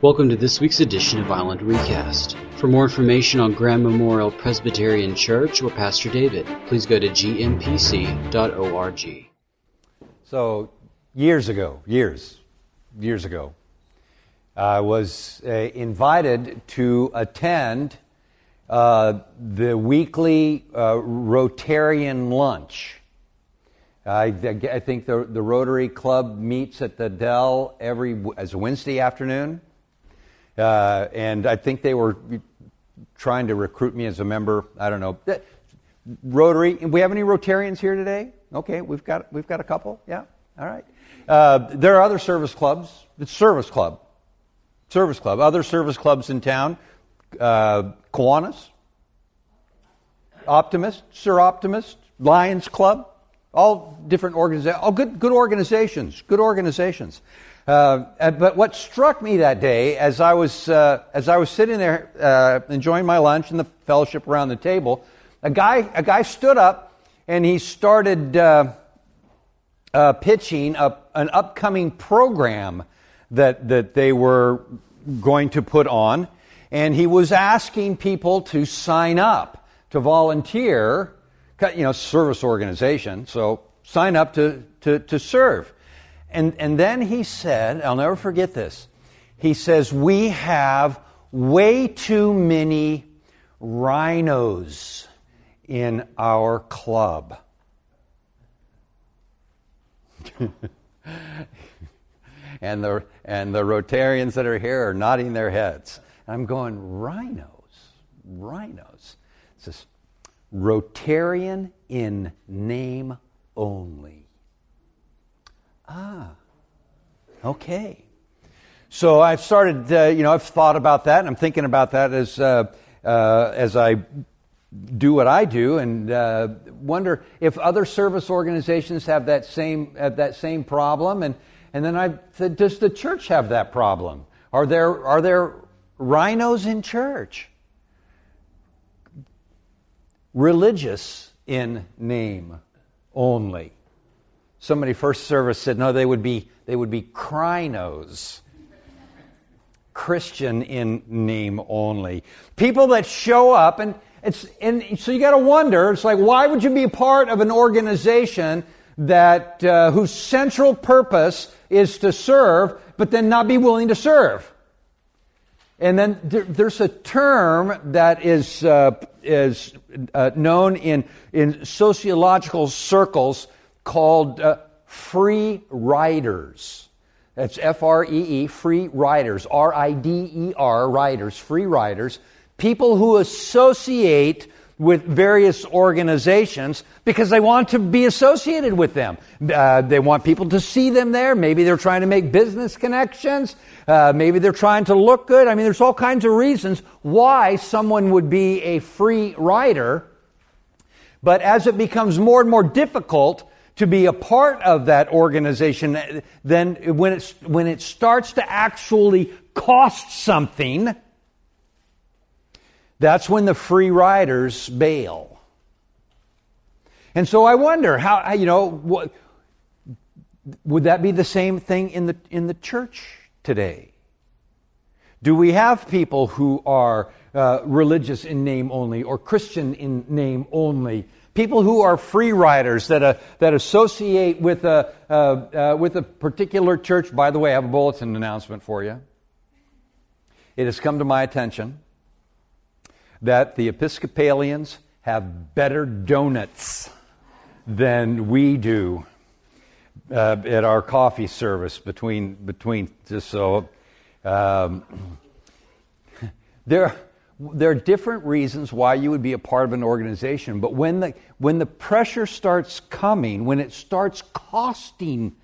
Welcome to this week's edition of Island Recast. For more information on Grand Memorial Presbyterian Church or Pastor David, please go to gmpc.org. So, years ago, years, years ago, I was uh, invited to attend uh, the weekly uh, Rotarian lunch. I, I think the, the Rotary Club meets at the Dell every as Wednesday afternoon. Uh, and I think they were trying to recruit me as a member. I don't know. Rotary. We have any Rotarians here today? Okay, we've got we've got a couple. Yeah, all right. Uh, there are other service clubs. It's service club, service club. Other service clubs in town. Uh, Kiwanis, Optimist, Soroptimist, Lions Club, all different organizations. All good good organizations. Good organizations. Uh, but what struck me that day, as I was uh, as I was sitting there uh, enjoying my lunch and the fellowship around the table, a guy a guy stood up and he started uh, uh, pitching a, an upcoming program that that they were going to put on, and he was asking people to sign up to volunteer, you know, service organization. So sign up to to, to serve. And, and then he said, I'll never forget this. He says, We have way too many rhinos in our club. and, the, and the Rotarians that are here are nodding their heads. I'm going, Rhinos? Rhinos. It says, Rotarian in name only. Ah, okay. So I've started, uh, you know, I've thought about that, and I'm thinking about that as uh, uh, as I do what I do, and uh, wonder if other service organizations have that same have that same problem, and and then I said, does the church have that problem? Are there are there rhinos in church? Religious in name only. Somebody first service said, no, they would be, they would be crinos. Christian in name only. People that show up and it's, and so you got to wonder, it's like, why would you be a part of an organization that, uh, whose central purpose is to serve, but then not be willing to serve? And then there, there's a term that is, uh, is uh, known in, in sociological circles called uh, free riders. That's F R E E, free riders, R I D E R, riders, free riders. People who associate with various organizations because they want to be associated with them. Uh, they want people to see them there. Maybe they're trying to make business connections. Uh, maybe they're trying to look good. I mean, there's all kinds of reasons why someone would be a free rider. But as it becomes more and more difficult to be a part of that organization, then when, it's, when it starts to actually cost something, that's when the free riders bail. And so I wonder how, you know, what, would that be the same thing in the, in the church today? Do we have people who are uh, religious in name only or Christian in name only? People who are free riders that, uh, that associate with a, uh, uh, with a particular church. By the way, I have a bulletin announcement for you. It has come to my attention that the Episcopalians have better donuts than we do uh, at our coffee service between, between just so. Um, there, there are different reasons why you would be a part of an organization, but when the, when the pressure starts coming, when it starts costing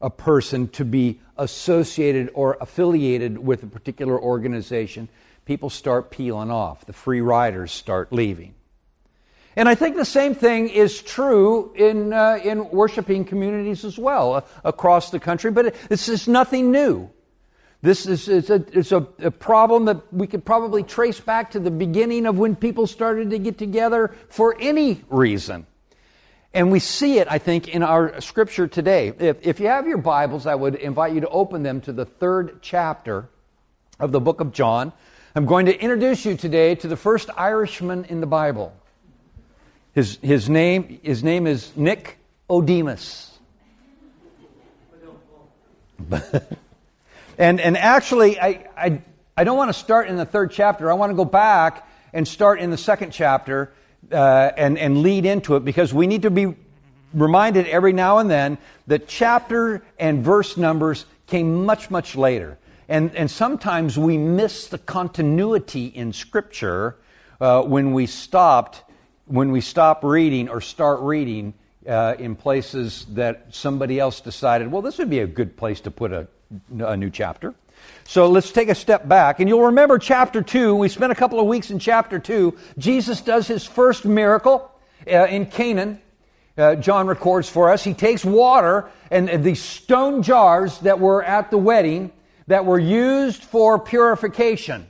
a person to be associated or affiliated with a particular organization, people start peeling off. The free riders start leaving. And I think the same thing is true in, uh, in worshiping communities as well uh, across the country, but it, this is nothing new. This is it's a, it's a, a, problem that we could probably trace back to the beginning of when people started to get together for any reason. And we see it, I think, in our scripture today. If, if you have your Bibles, I would invite you to open them to the third chapter of the book of John. I'm going to introduce you today to the first Irishman in the Bible. His, his, name, his name is Nick Odemus. and, and actually, I, I, I don't want to start in the third chapter. I want to go back and start in the second chapter uh, and, and lead into it because we need to be reminded every now and then that chapter and verse numbers came much, much later. And, and sometimes we miss the continuity in Scripture uh, when we stopped, when we stop reading or start reading uh, in places that somebody else decided, well, this would be a good place to put a, a new chapter. So let's take a step back. And you'll remember chapter 2. We spent a couple of weeks in chapter 2. Jesus does his first miracle uh, in Canaan. Uh, John records for us. He takes water and these stone jars that were at the wedding that were used for purification.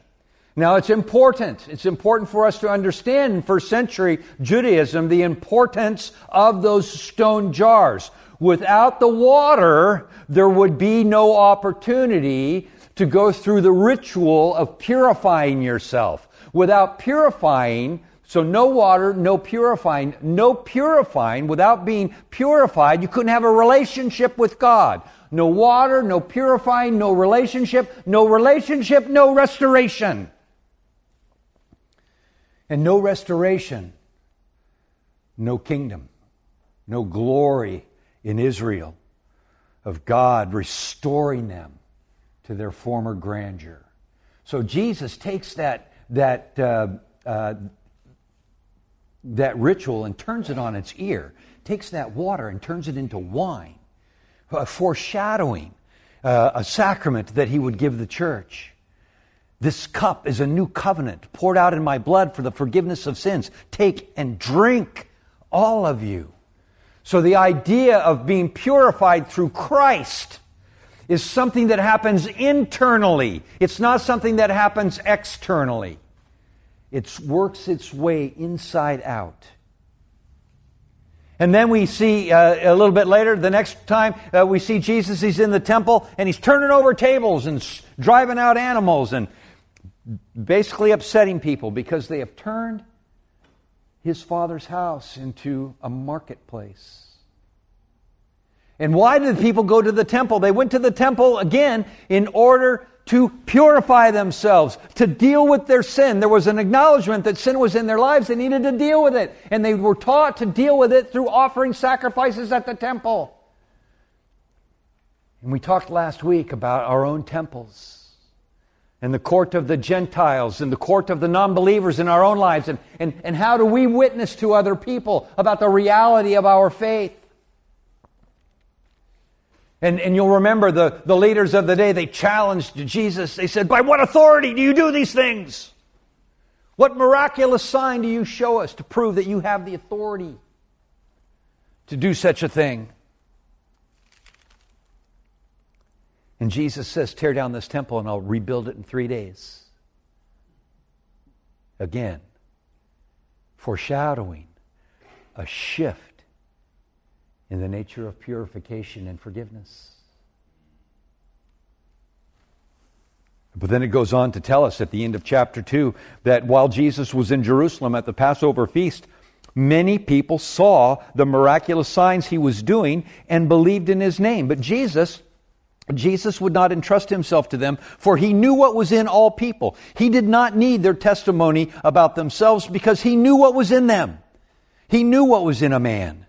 Now, it's important. It's important for us to understand in first century Judaism the importance of those stone jars. Without the water, there would be no opportunity to go through the ritual of purifying yourself. Without purifying, so no water, no purifying, no purifying, without being purified, you couldn't have a relationship with God. No water, no purifying, no relationship, no relationship, no restoration and no restoration, no kingdom, no glory in Israel of God restoring them to their former grandeur. So Jesus takes that, that, uh, uh, that ritual and turns it on its ear, takes that water and turns it into wine, foreshadowing uh, a sacrament that he would give the church. This cup is a new covenant poured out in my blood for the forgiveness of sins. Take and drink, all of you. So the idea of being purified through Christ is something that happens internally. It's not something that happens externally. It works its way inside out. And then we see uh, a little bit later, the next time uh, we see Jesus, he's in the temple and he's turning over tables and driving out animals and basically upsetting people because they have turned his father's house into a marketplace. And why did the people go to the temple? They went to the temple again in order to purify themselves, to deal with their sin. There was an acknowledgement that sin was in their lives. They needed to deal with it. And they were taught to deal with it through offering sacrifices at the temple. And we talked last week about our own temples and the court of the Gentiles and the court of the non believers in our own lives. And, and, and how do we witness to other people about the reality of our faith? And, and you'll remember the, the leaders of the day, they challenged Jesus. They said, By what authority do you do these things? What miraculous sign do you show us to prove that you have the authority to do such a thing? And Jesus says, Tear down this temple and I'll rebuild it in three days. Again, foreshadowing a shift in the nature of purification and forgiveness. But then it goes on to tell us at the end of chapter 2 that while Jesus was in Jerusalem at the Passover feast, many people saw the miraculous signs he was doing and believed in his name. But Jesus Jesus would not entrust himself to them, for he knew what was in all people. He did not need their testimony about themselves because he knew what was in them. He knew what was in a man.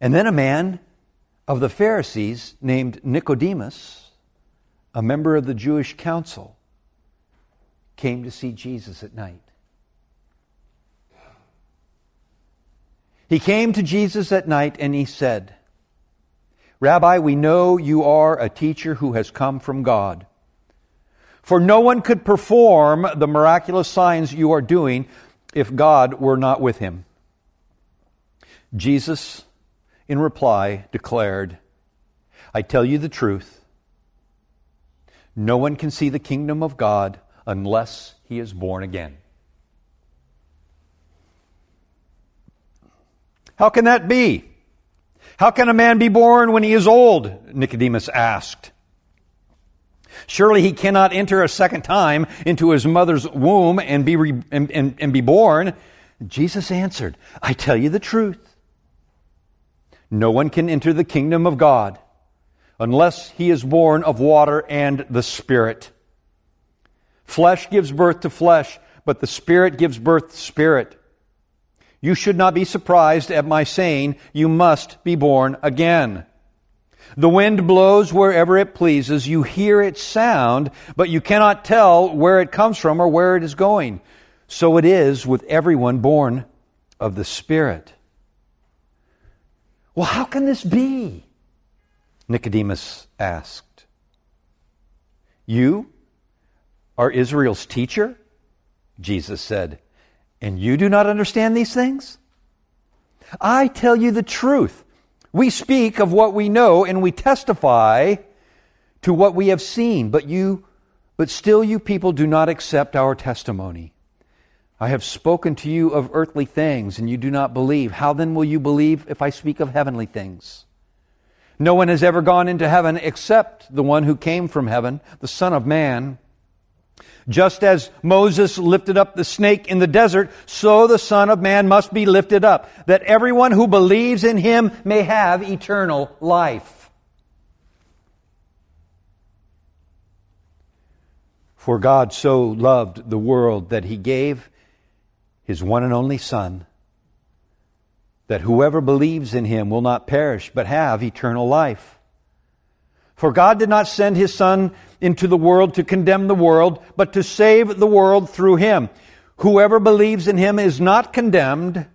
And then a man of the Pharisees named Nicodemus, a member of the Jewish council, came to see Jesus at night. He came to Jesus at night and he said, Rabbi, we know you are a teacher who has come from God. For no one could perform the miraculous signs you are doing if God were not with him. Jesus, in reply, declared, I tell you the truth. No one can see the kingdom of God unless he is born again. How can that be? How can a man be born when he is old? Nicodemus asked. Surely he cannot enter a second time into his mother's womb and be, re- and, and, and be born. Jesus answered, I tell you the truth. No one can enter the kingdom of God unless he is born of water and the Spirit. Flesh gives birth to flesh, but the Spirit gives birth to spirit. You should not be surprised at my saying, You must be born again. The wind blows wherever it pleases. You hear its sound, but you cannot tell where it comes from or where it is going. So it is with everyone born of the Spirit. Well, how can this be? Nicodemus asked. You are Israel's teacher? Jesus said, and you do not understand these things? I tell you the truth. We speak of what we know and we testify to what we have seen, but you but still you people do not accept our testimony. I have spoken to you of earthly things and you do not believe. How then will you believe if I speak of heavenly things? No one has ever gone into heaven except the one who came from heaven, the Son of Man. Just as Moses lifted up the snake in the desert, so the Son of Man must be lifted up, that everyone who believes in him may have eternal life. For God so loved the world that he gave his one and only Son, that whoever believes in him will not perish, but have eternal life. For God did not send his Son into the world to condemn the world, but to save the world through him. Whoever believes in him is not condemned,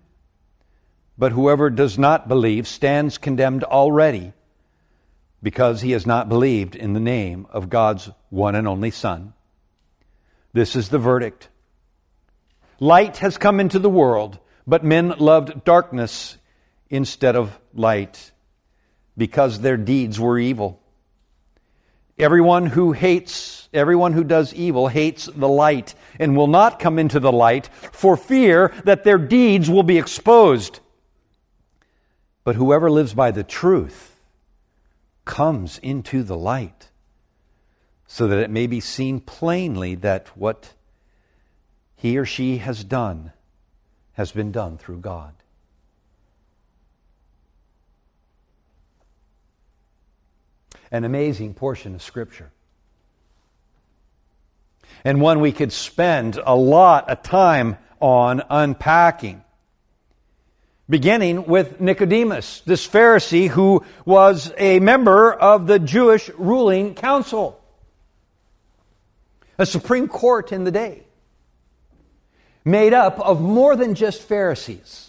but whoever does not believe stands condemned already, because he has not believed in the name of God's one and only Son. This is the verdict. Light has come into the world, but men loved darkness instead of light, because their deeds were evil. Everyone who hates, everyone who does evil hates the light and will not come into the light for fear that their deeds will be exposed. But whoever lives by the truth comes into the light so that it may be seen plainly that what he or she has done has been done through God. An amazing portion of Scripture. And one we could spend a lot of time on unpacking. Beginning with Nicodemus, this Pharisee who was a member of the Jewish ruling council, a Supreme Court in the day, made up of more than just Pharisees.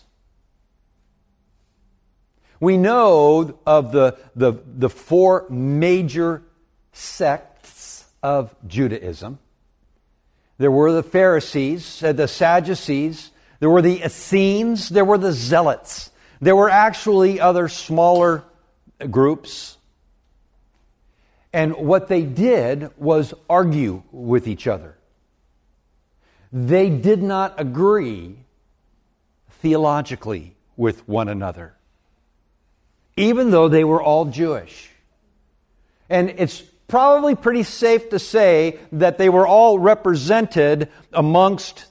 We know of the, the, the four major sects of Judaism. There were the Pharisees, uh, the Sadducees, there were the Essenes, there were the Zealots. There were actually other smaller groups. And what they did was argue with each other. They did not agree theologically with one another even though they were all Jewish. And it's probably pretty safe to say that they were all represented amongst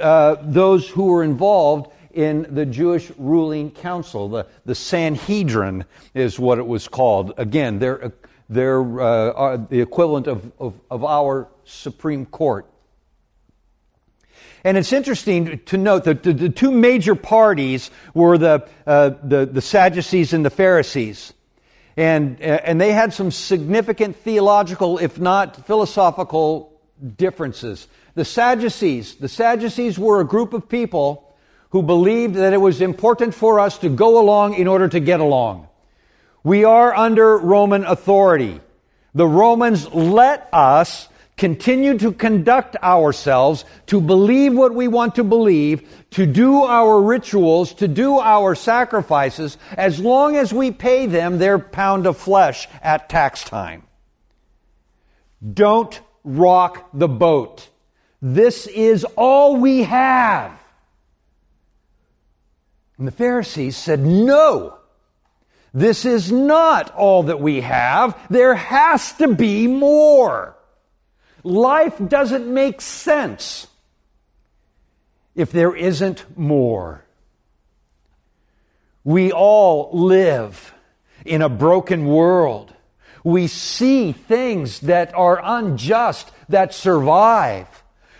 uh, those who were involved in the Jewish ruling council. The, the Sanhedrin is what it was called. Again, they're, they're uh, the equivalent of, of, of our Supreme Court. And it's interesting to note that the, the two major parties were the, uh, the, the, Sadducees and the Pharisees. And, and they had some significant theological, if not philosophical, differences. The Sadducees, the Sadducees were a group of people who believed that it was important for us to go along in order to get along. We are under Roman authority. The Romans let us continue to conduct ourselves, to believe what we want to believe, to do our rituals, to do our sacrifices, as long as we pay them their pound of flesh at tax time. Don't rock the boat. This is all we have. And the Pharisees said, No, this is not all that we have. There has to be more. Life doesn't make sense if there isn't more. We all live in a broken world. We see things that are unjust that survive.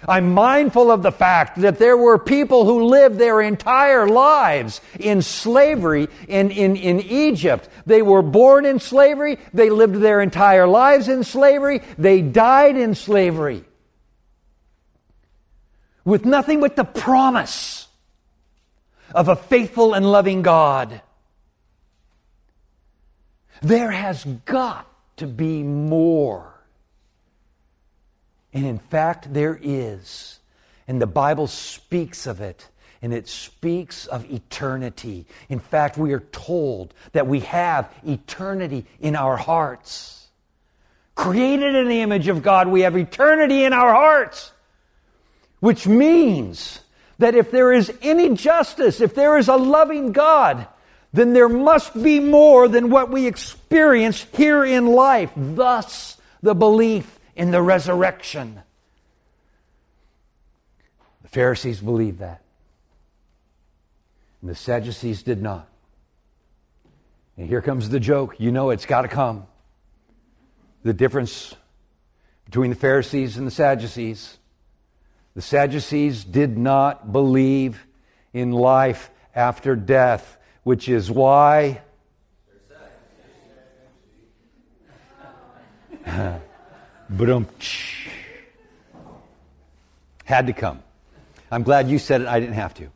I'm mindful of the fact that there were people who lived their entire lives in slavery in, in, in Egypt. They were born in slavery. They lived their entire lives in slavery. They died in slavery. With nothing but the promise of a faithful and loving God. There has got to be more. And in fact, there is. And the Bible speaks of it. And it speaks of eternity. In fact, we are told that we have eternity in our hearts. Created in the image of God, we have eternity in our hearts. Which means that if there is any justice, if there is a loving God, then there must be more than what we experience here in life. Thus, the belief in the resurrection. The Pharisees believed that. And the Sadducees did not. And here comes the joke. You know it's got to come. The difference between the Pharisees and the Sadducees. The Sadducees did not believe in life after death, which is why. But had to come. I'm glad you said it. I didn't have to.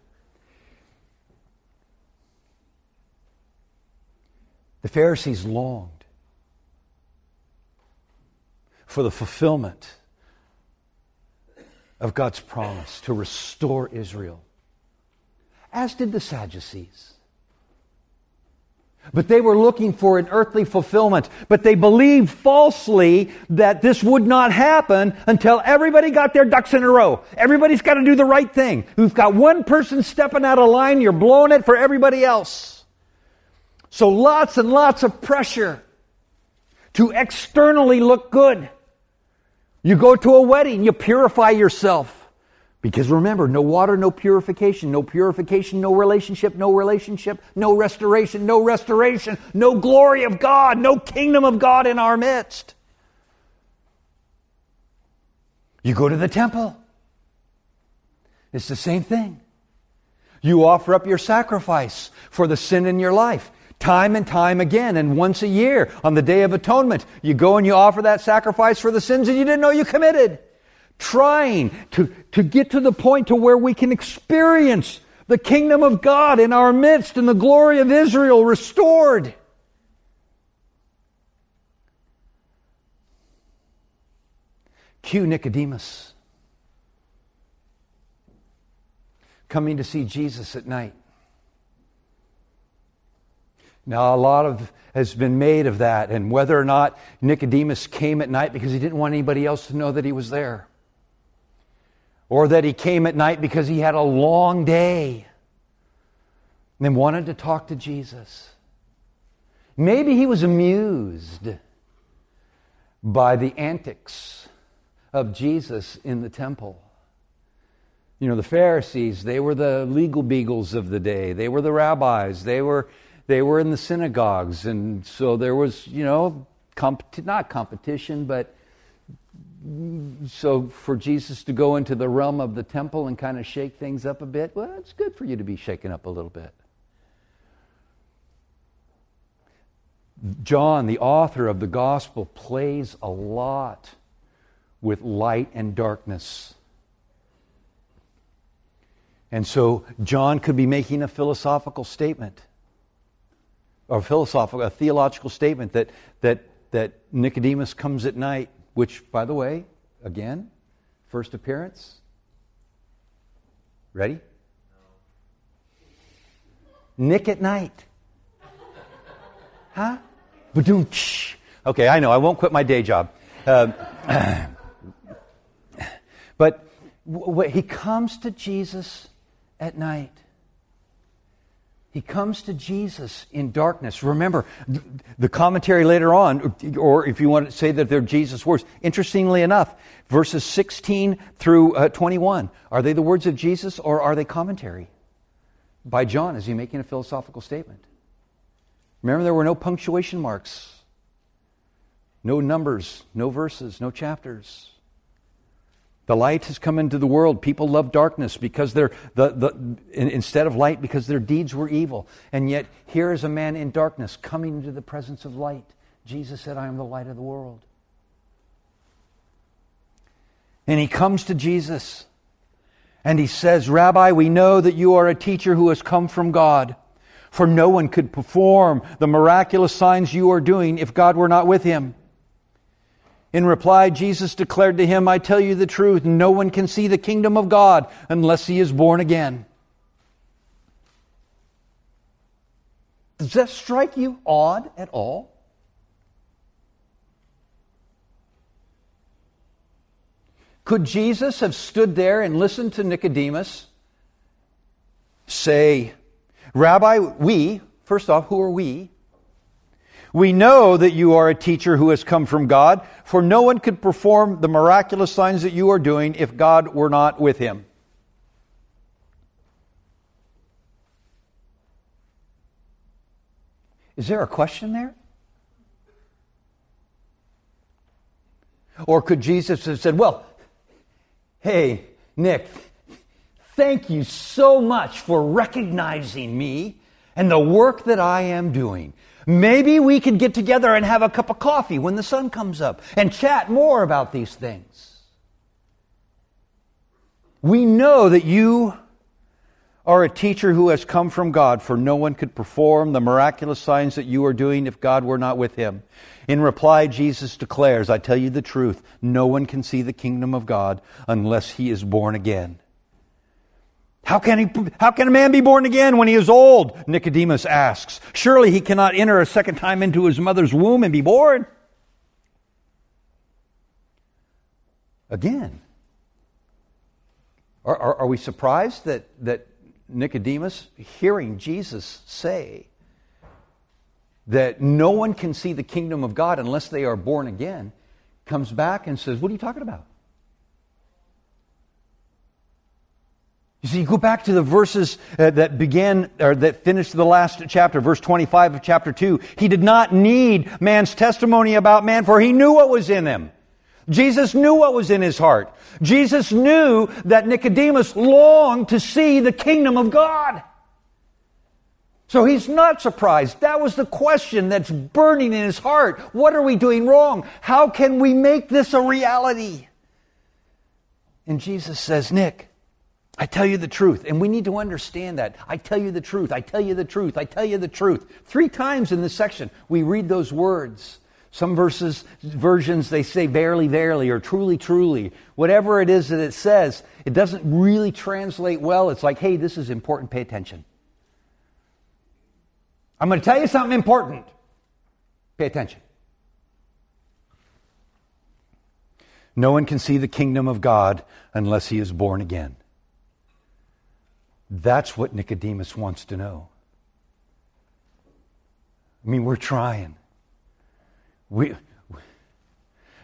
The Pharisees longed for the fulfillment of God's promise to restore Israel, as did the Sadducees. But they were looking for an earthly fulfillment. But they believed falsely that this would not happen until everybody got their ducks in a row. Everybody's got to do the right thing. We've got one person stepping out of line, you're blowing it for everybody else. So lots and lots of pressure to externally look good. You go to a wedding, you purify yourself. Because remember, no water, no purification, no purification, no relationship, no relationship, no restoration, no restoration, no glory of God, no kingdom of God in our midst. You go to the temple. It's the same thing. You offer up your sacrifice for the sin in your life time and time again. And once a year, on the Day of Atonement, you go and you offer that sacrifice for the sins that you didn't know you committed trying to, to get to the point to where we can experience the kingdom of God in our midst and the glory of Israel restored. Cue Nicodemus coming to see Jesus at night. Now, a lot of has been made of that, and whether or not Nicodemus came at night because he didn't want anybody else to know that he was there or that he came at night because he had a long day and then wanted to talk to Jesus. Maybe he was amused by the antics of Jesus in the temple. You know, the Pharisees, they were the legal beagles of the day. They were the rabbis. They were, they were in the synagogues. And so there was, you know, comp- not competition, but so for Jesus to go into the realm of the temple and kind of shake things up a bit, well, it's good for you to be shaken up a little bit. John, the author of the gospel, plays a lot with light and darkness. And so John could be making a philosophical statement, or philosophical, a theological statement that, that, that Nicodemus comes at night which, by the way, again, first appearance. Ready? Nick at night. Huh? Okay, I know. I won't quit my day job. Uh, but w- w- he comes to Jesus at night. He comes to Jesus in darkness. Remember, the commentary later on, or if you want to say that they're Jesus' words, interestingly enough, verses 16 through uh, 21, are they the words of Jesus or are they commentary by John? Is he making a philosophical statement? Remember, there were no punctuation marks, no numbers, no verses, no chapters. The light has come into the world. People love darkness because they're the, the, instead of light because their deeds were evil. And yet here is a man in darkness coming into the presence of light. Jesus said, I am the light of the world. And he comes to Jesus and he says, Rabbi, we know that you are a teacher who has come from God. For no one could perform the miraculous signs you are doing if God were not with him. In reply, Jesus declared to him, I tell you the truth, no one can see the kingdom of God unless he is born again. Does that strike you odd at all? Could Jesus have stood there and listened to Nicodemus say, Rabbi, we, first off, who are we? We know that you are a teacher who has come from God, for no one could perform the miraculous signs that you are doing if God were not with him. Is there a question there? Or could Jesus have said, Well, hey, Nick, thank you so much for recognizing me and the work that I am doing. Maybe we could get together and have a cup of coffee when the sun comes up and chat more about these things. We know that you are a teacher who has come from God, for no one could perform the miraculous signs that you are doing if God were not with him. In reply, Jesus declares, I tell you the truth, no one can see the kingdom of God unless he is born again. How can, he, how can a man be born again when he is old? Nicodemus asks. Surely he cannot enter a second time into his mother's womb and be born. Again. Are, are, are we surprised that, that Nicodemus, hearing Jesus say that no one can see the kingdom of God unless they are born again, comes back and says, What are you talking about? You see, you go back to the verses uh, that began, or that finished the last chapter, verse 25 of chapter 2. He did not need man's testimony about man, for he knew what was in him. Jesus knew what was in his heart. Jesus knew that Nicodemus longed to see the kingdom of God. So he's not surprised. That was the question that's burning in his heart. What are we doing wrong? How can we make this a reality? And Jesus says, Nick, I tell you the truth, and we need to understand that. I tell you the truth, I tell you the truth, I tell you the truth. Three times in this section, we read those words. Some verses, versions, they say barely, verily, or truly, truly. Whatever it is that it says, it doesn't really translate well. It's like, hey, this is important, pay attention. I'm going to tell you something important. Pay attention. No one can see the kingdom of God unless he is born again. That's what Nicodemus wants to know. I mean, we're trying. We,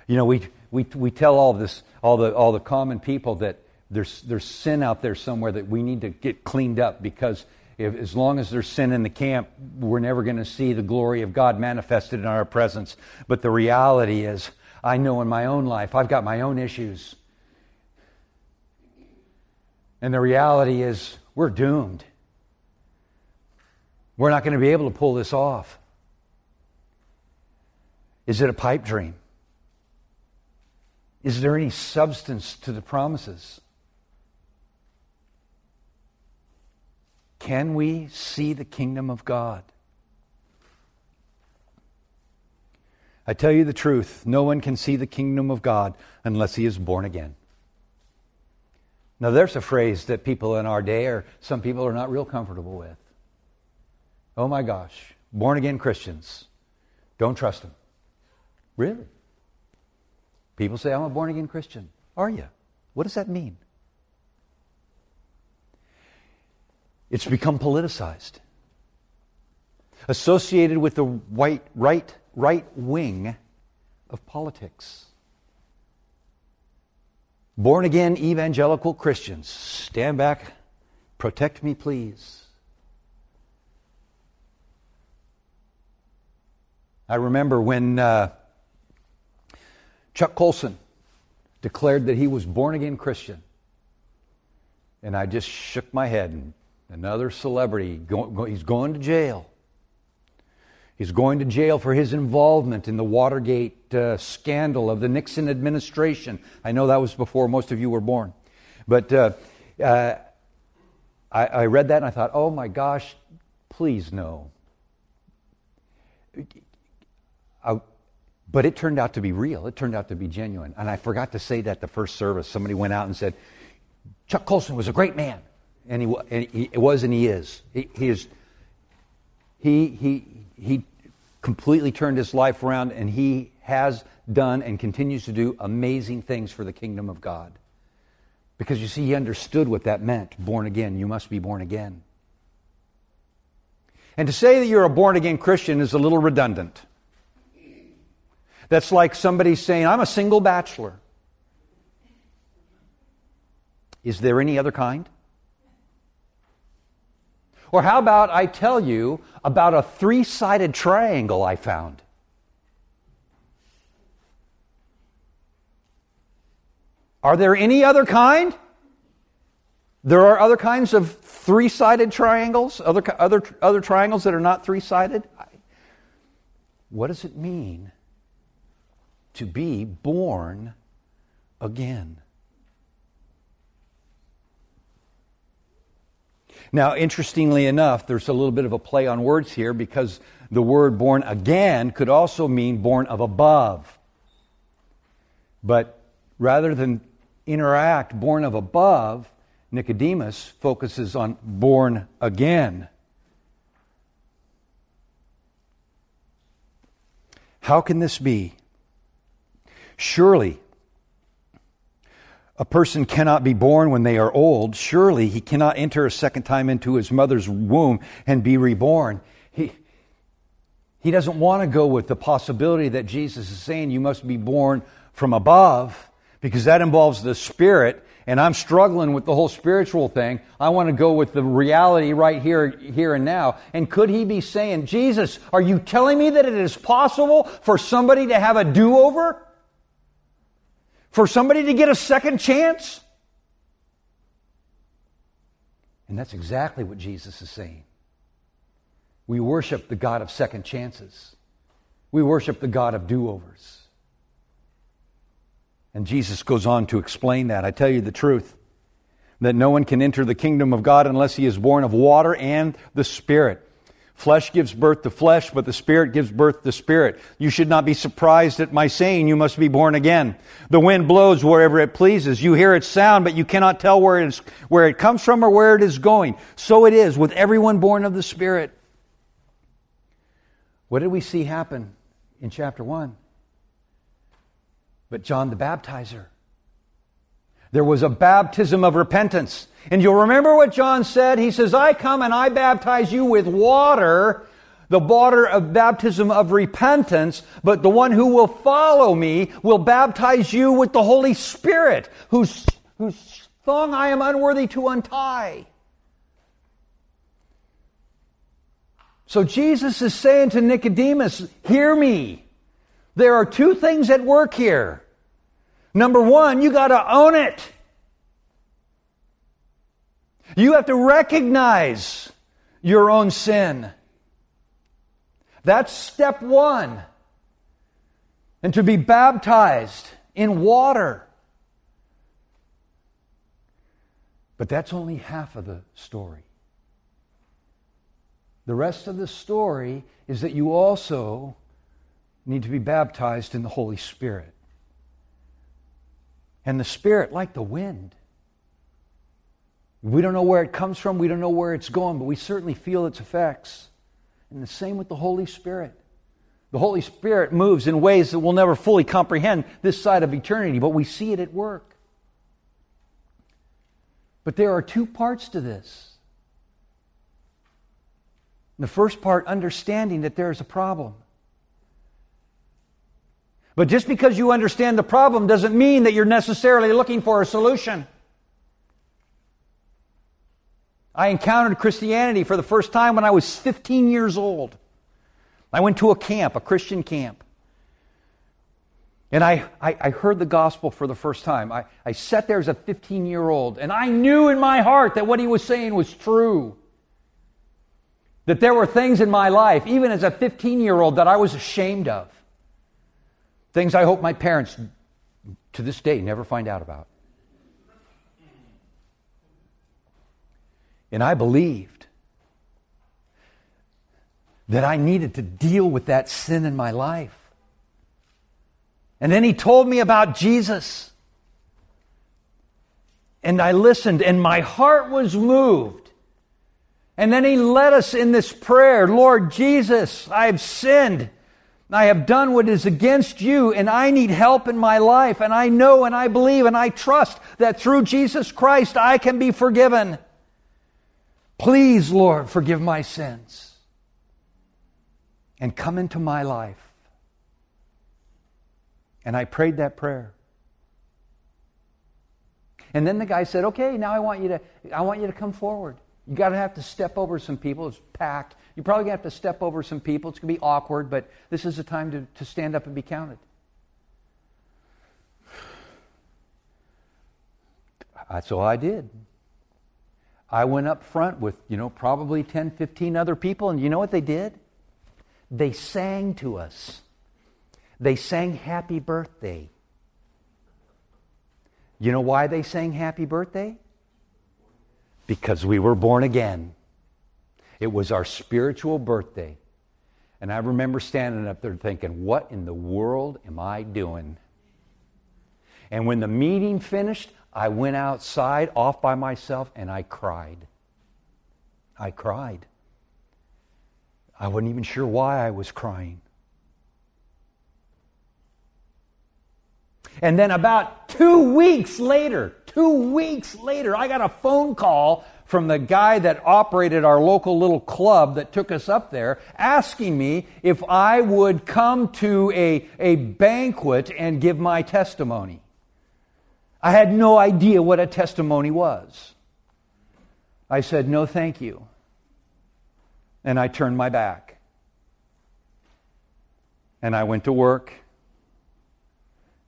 you know, we, we, we tell all this, all the, all the common people that there's, there's sin out there somewhere that we need to get cleaned up because if, as long as there's sin in the camp, we're never going to see the glory of God manifested in our presence. But the reality is, I know in my own life, I've got my own issues. And the reality is, we're doomed. We're not going to be able to pull this off. Is it a pipe dream? Is there any substance to the promises? Can we see the kingdom of God? I tell you the truth, no one can see the kingdom of God unless he is born again. Now, there's a phrase that people in our day, or some people, are not real comfortable with. Oh my gosh, born again Christians, don't trust them. Really? People say, I'm a born again Christian. Are you? What does that mean? It's become politicized. associated with the white, right, right wing of politics. Born again evangelical Christians, stand back, protect me, please. I remember when uh, Chuck Colson declared that he was born again Christian. And I just shook my head. And another celebrity, go, he's going to jail. He's going to jail for his involvement in the Watergate uh, scandal of the Nixon administration. I know that was before most of you were born. But uh, uh, I, I read that and I thought, oh my gosh, please no. I, but it turned out to be real. It turned out to be genuine. And I forgot to say that the first service. Somebody went out and said, Chuck Colson was a great man. And he, and he was and he is. He, he is. He, he, he completely turned his life around and he has done and continues to do amazing things for the kingdom of God. Because you see, he understood what that meant born again. You must be born again. And to say that you're a born again Christian is a little redundant. That's like somebody saying, I'm a single bachelor. Is there any other kind? Or how about I tell you about a three sided triangle I found? Are there any other kind? There are other kinds of three sided triangles, other, other, other triangles that are not three sided. What does it mean to be born again? Now, interestingly enough, there's a little bit of a play on words here because the word born again could also mean born of above. But rather than interact born of above, Nicodemus focuses on born again. How can this be? Surely a person cannot be born when they are old. Surely he cannot enter a second time into his mother's womb and be reborn. He, he doesn't want to go with the possibility that Jesus is saying you must be born from above because that involves the spirit and I'm struggling with the whole spiritual thing. I want to go with the reality right here, here and now. And could he be saying, Jesus, are you telling me that it is possible for somebody to have a do-over? For somebody to get a second chance? And that's exactly what Jesus is saying. We worship the God of second chances. We worship the God of do overs. And Jesus goes on to explain that. I tell you the truth that no one can enter the kingdom of God unless he is born of water and the Spirit. Flesh gives birth to flesh, but the Spirit gives birth to spirit. You should not be surprised at my saying you must be born again. The wind blows wherever it pleases. You hear its sound, but you cannot tell where it, is, where it comes from or where it is going. So it is with everyone born of the Spirit. What did we see happen in chapter 1? But John the Baptizer. There was a baptism of repentance. And you'll remember what John said. He says, I come and I baptize you with water, the water of baptism of repentance, but the one who will follow me will baptize you with the Holy Spirit, whose, whose thong I am unworthy to untie. So Jesus is saying to Nicodemus, hear me. There are two things at work here. Number one, you got to own it. You have to recognize your own sin. That's step one. And to be baptized in water. But that's only half of the story. The rest of the story is that you also need to be baptized in the Holy Spirit. And the Spirit, like the wind, we don't know where it comes from, we don't know where it's going, but we certainly feel its effects. And the same with the Holy Spirit. The Holy Spirit moves in ways that we'll never fully comprehend this side of eternity, but we see it at work. But there are two parts to this. The first part, understanding that there is a problem. But just because you understand the problem doesn't mean that you're necessarily looking for a solution. I encountered Christianity for the first time when I was 15 years old. I went to a camp, a Christian camp. And I, I, I, heard the gospel for the first time. I, I sat there as a 15 year old, and I knew in my heart that what he was saying was true. That there were things in my life, even as a 15 year old, that I was ashamed of. Things I hope my parents, to this day, never find out about. And I believed that I needed to deal with that sin in my life. And then he told me about Jesus. And I listened, and my heart was moved. And then he led us in this prayer Lord Jesus, I have sinned. I have done what is against you, and I need help in my life. And I know and I believe and I trust that through Jesus Christ I can be forgiven. Please, Lord, forgive my sins and come into my life. And I prayed that prayer. And then the guy said, "Okay, now I want you to I want you to come forward. You got to have to step over some people. It's packed. You're probably going to have to step over some people. It's going to be awkward, but this is the time to, to stand up and be counted." That's all I did. I went up front with, you know, probably 10, 15 other people, and you know what they did? They sang to us. They sang happy birthday. You know why they sang happy birthday? Because we were born again. It was our spiritual birthday. And I remember standing up there thinking, what in the world am I doing? And when the meeting finished, I went outside off by myself and I cried. I cried. I wasn't even sure why I was crying. And then about two weeks later, two weeks later, I got a phone call from the guy that operated our local little club that took us up there asking me if I would come to a, a banquet and give my testimony. I had no idea what a testimony was. I said, No, thank you. And I turned my back. And I went to work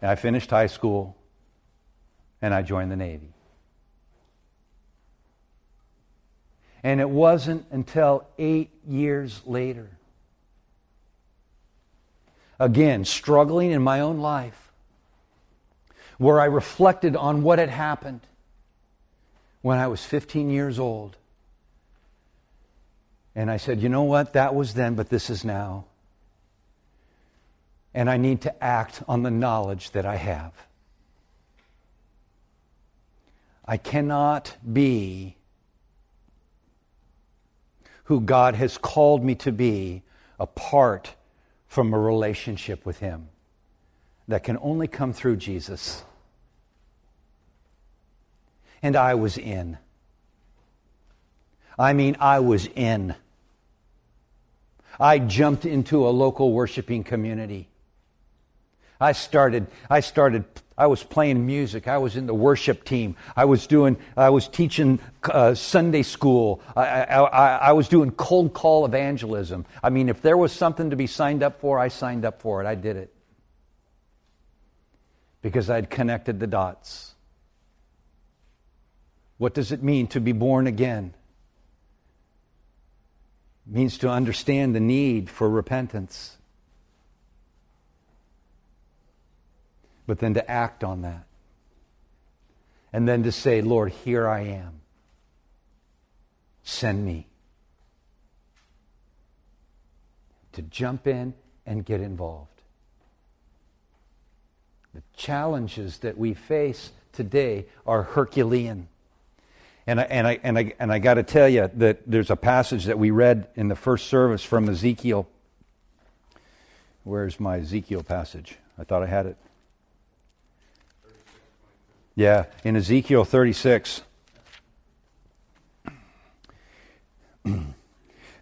and I finished high school and I joined the Navy. And it wasn't until eight years later, again, struggling in my own life, where I reflected on what had happened when I was 15 years old. And I said, you know what? That was then, but this is now and I need to act on the knowledge that I have. I cannot be who God has called me to be apart from a relationship with Him that can only come through Jesus. And I was in. I mean, I was in. I jumped into a local worshiping community. I started, I started, I was playing music. I was in the worship team. I was doing, I was teaching uh, Sunday school. I, I, I was doing cold call evangelism. I mean, if there was something to be signed up for, I signed up for it. I did it. Because I'd connected the dots. What does it mean to be born again? It means to understand the need for repentance. But then to act on that. And then to say, Lord, here I am. Send me. To jump in and get involved. The challenges that we face today are Herculean. And I, and I, and I, and I got to tell you that there's a passage that we read in the first service from Ezekiel. Where's my Ezekiel passage? I thought I had it. Yeah, in Ezekiel 36.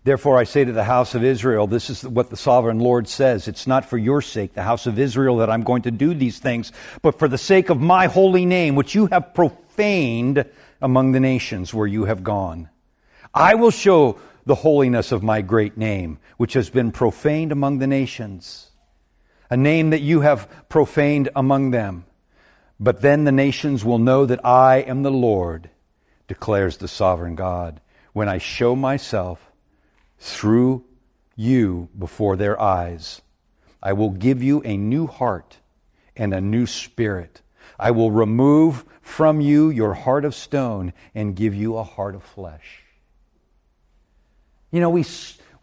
Therefore, I say to the house of Israel, this is what the sovereign Lord says. It's not for your sake, the house of Israel, that I'm going to do these things, but for the sake of my holy name, which you have profaned among the nations where you have gone. I will show the holiness of my great name, which has been profaned among the nations, a name that you have profaned among them. But then the nations will know that I am the Lord, declares the sovereign God, when I show myself through you before their eyes. I will give you a new heart and a new spirit. I will remove from you your heart of stone and give you a heart of flesh. You know, we,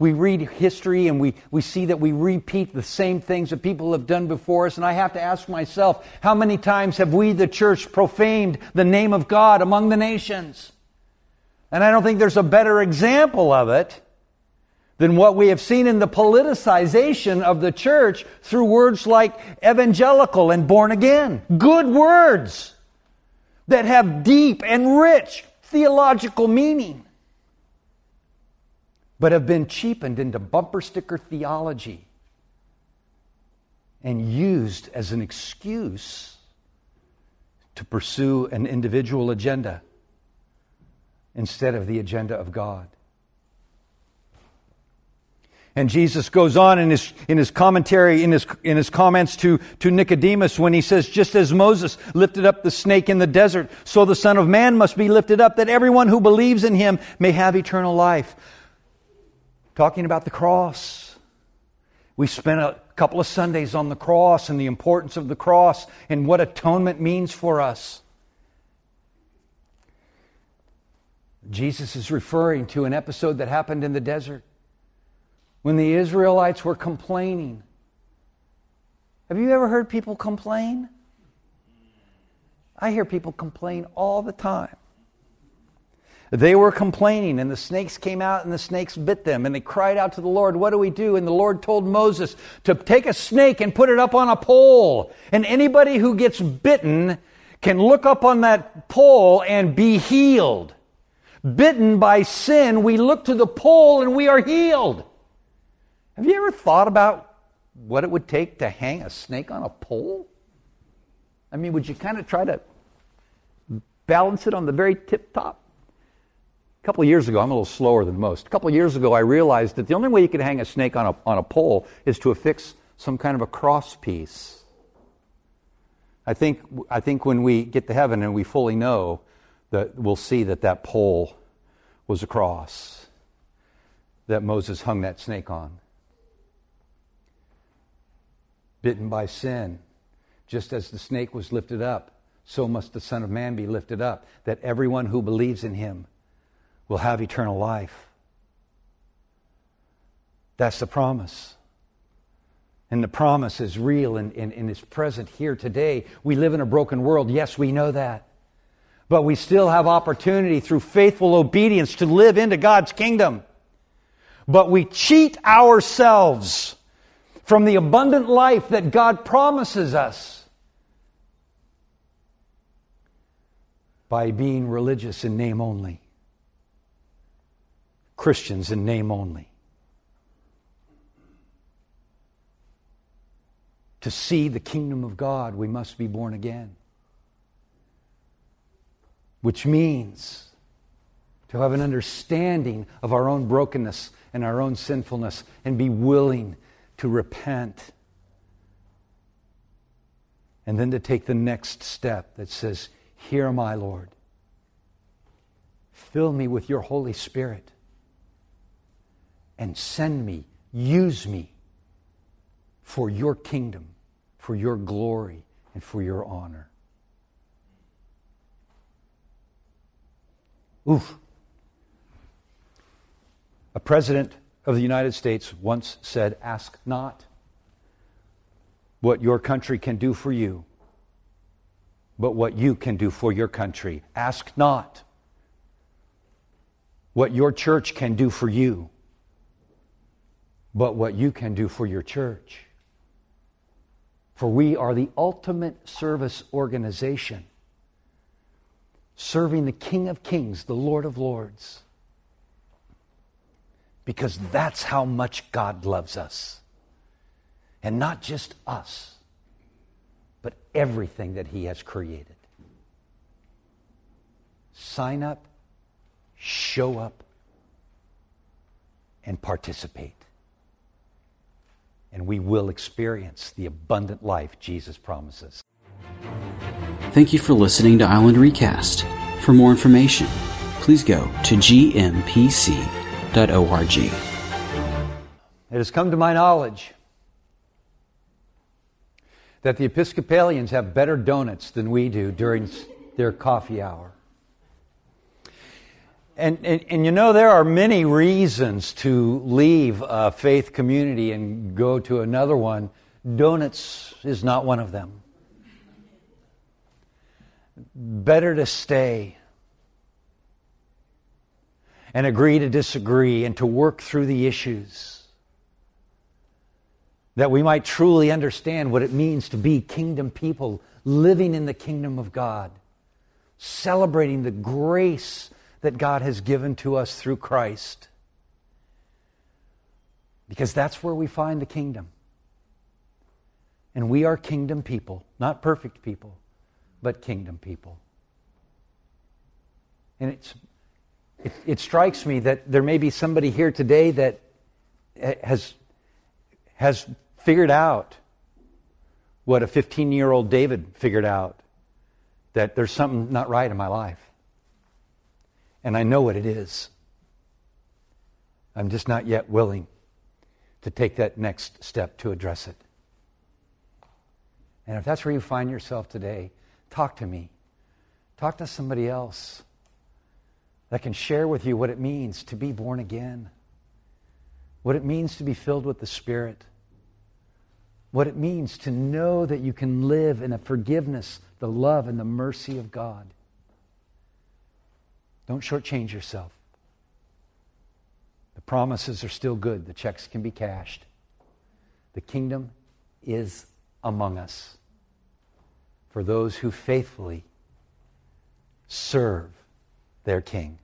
we read history and we, we see that we repeat the same things that people have done before us. And I have to ask myself, how many times have we, the church, profaned the name of God among the nations? And I don't think there's a better example of it than what we have seen in the politicization of the church through words like evangelical and born again. Good words that have deep and rich theological meaning, but have been cheapened into bumper sticker theology and used as an excuse to pursue an individual agenda instead of the agenda of God. And Jesus goes on in his, in his commentary, in his, in his comments to, to Nicodemus when he says, just as Moses lifted up the snake in the desert, so the Son of Man must be lifted up that everyone who believes in him may have eternal life. Talking about the cross. We spent a couple of Sundays on the cross and the importance of the cross and what atonement means for us. Jesus is referring to an episode that happened in the desert when the Israelites were complaining. Have you ever heard people complain? I hear people complain all the time. They were complaining, and the snakes came out, and the snakes bit them, and they cried out to the Lord, What do we do? And the Lord told Moses to take a snake and put it up on a pole. And anybody who gets bitten can look up on that pole and be healed. Bitten by sin, we look to the pole and we are healed. Have you ever thought about what it would take to hang a snake on a pole? I mean, would you kind of try to balance it on the very tip top? A couple years ago, I'm a little slower than most. A couple years ago, I realized that the only way you could hang a snake on a, on a pole is to affix some kind of a cross piece. I think, I think when we get to heaven and we fully know that we'll see that that pole was a cross that Moses hung that snake on bitten by sin. Just as the snake was lifted up, so must the Son of Man be lifted up, that everyone who believes in him will have eternal life. That's the promise. And the promise is real and, and, and is present here today. We live in a broken world. Yes, we know that. But we still have opportunity through faithful obedience to live into God's kingdom. But we cheat ourselves from the abundant life that God promises us by being religious in name only, Christians in name only. To see the kingdom of God, we must be born again. Which means to have an understanding of our own brokenness and our own sinfulness and be willing to repent. And then to take the next step that says, Here I, Lord. Fill me with your Holy Spirit and send me, use me for your kingdom, for your glory, and for your honor. Oof. A president of the United States once said, Ask not what your country can do for you, but what you can do for your country. Ask not what your church can do for you, but what you can do for your church. For we are the ultimate service organization, serving the King of Kings, the Lord of Lords Because that's how much God loves us. And not just us, but everything that He has created. Sign up, show up, and participate. And we will experience the abundant life Jesus promises. Thank you for listening to Island Recast. For more information, please go to gmpc.org. It has come to my knowledge that the Episcopalians have better donuts than we do during their coffee hour. And, and, and, you know, there are many reasons to leave a faith community and go to another one. Donuts is not one of them. Better to stay and agree to disagree and to work through the issues that we might truly understand what it means to be kingdom people living in the kingdom of God, celebrating the grace that God has given to us through Christ. Because that's where we find the kingdom. And we are kingdom people, not perfect people, but kingdom people. And it's, it, it strikes me that there may be somebody here today that has, has figured out what a 15 year old David figured out that there's something not right in my life. And I know what it is. I'm just not yet willing to take that next step to address it. And if that's where you find yourself today, talk to me. Talk to somebody else that can share with you what it means to be born again, what it means to be filled with the Spirit what it means to know that you can live in the forgiveness, the love, and the mercy of God. Don't shortchange yourself. The promises are still good, the checks can be cashed. The kingdom is among us for those who faithfully serve their king.